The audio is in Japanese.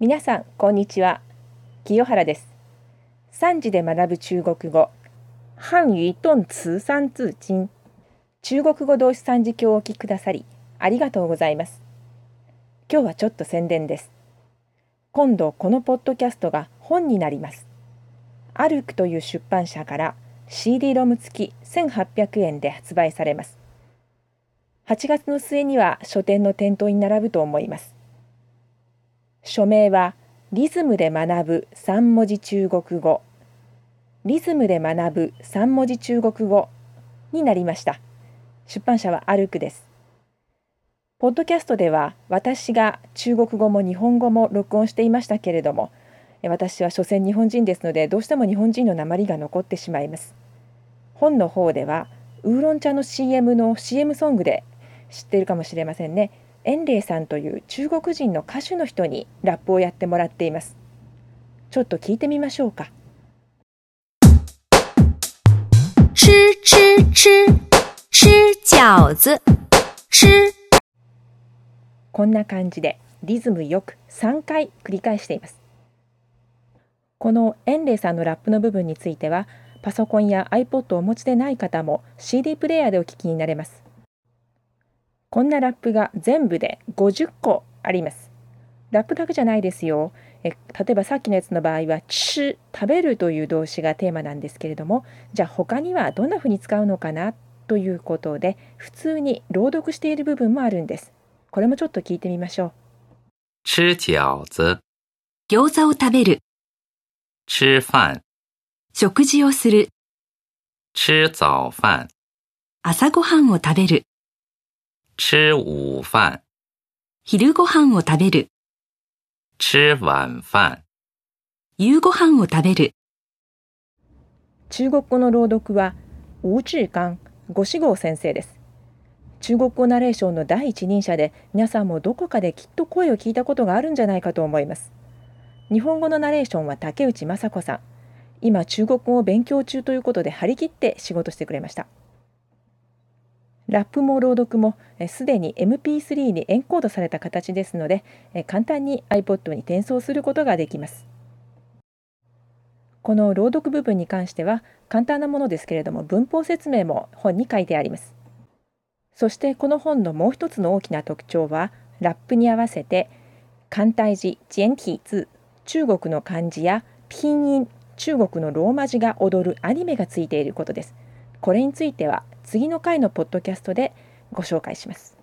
皆さんこんにちは。清原です。3時で学ぶ中国語。漢语動詞三字经中国語動詞三字経をお聞きくださりありがとうございます。今日はちょっと宣伝です。今度このポッドキャストが本になります。アルクという出版社から CD ロム付き1800円で発売されます。8月の末には書店の店頭に並ぶと思います。署名はリズムで学ぶ三文字中国語。リズムで学ぶ三文字中国語になりました。出版社はアルクです。ポッドキャストでは私が中国語も日本語も録音していましたけれども私は所詮日本人ですのでどうしても日本人の鉛が残ってしまいます。本の方ではウーロン茶の CM の CM ソングで知っているかもしれませんね。円霊さんという中国人の歌手の人にラップをやってもらっています。ちょっと聞いてみましょうか。吃吃吃吃饺子。吃。こんな感じでリズムよく3回繰り返しています。この円霊さんのラップの部分についてはパソコンや iPod をお持ちでない方も CD プレイヤーでお聞きになれますこんなラップが全部で50個あります。ラップだけじゃないですよ。え例えばさっきのやつの場合は「吃」食べるという動詞がテーマなんですけれどもじゃあ他にはどんなふうに使うのかな？ということで普通に朗読している部分もあるんです。これもちょっと聞いてみましょう。吃饺子、餃子を食べる吃饭、食事をする吃早饭、朝ごはんを食べる吃午饭、昼ごはんを食べる吃晚饭、夕ごはんを食べる中国語の朗読は吴志剛五志号先生です。中国語ナレーションの第一人者で皆さんもどこかできっと声を聞いたことがあるんじゃないかと思います。日本語のナレーションは竹内雅子さん。今中国語を勉強中ということで張り切って仕事してくれました。ラップも朗読もすでに MP3 にエンコードされた形ですので簡単に iPod に転送することができます。この朗読部分に関しては簡単なものですけれども文法説明も本に書いてあります。そしてこの本のもう一つの大きな特徴はラップに合わせて簡体字簡体字中国の漢字や拼音中国のローマ字が踊るアニメがついていることです。これについては次の回のポッドキャストでご紹介します。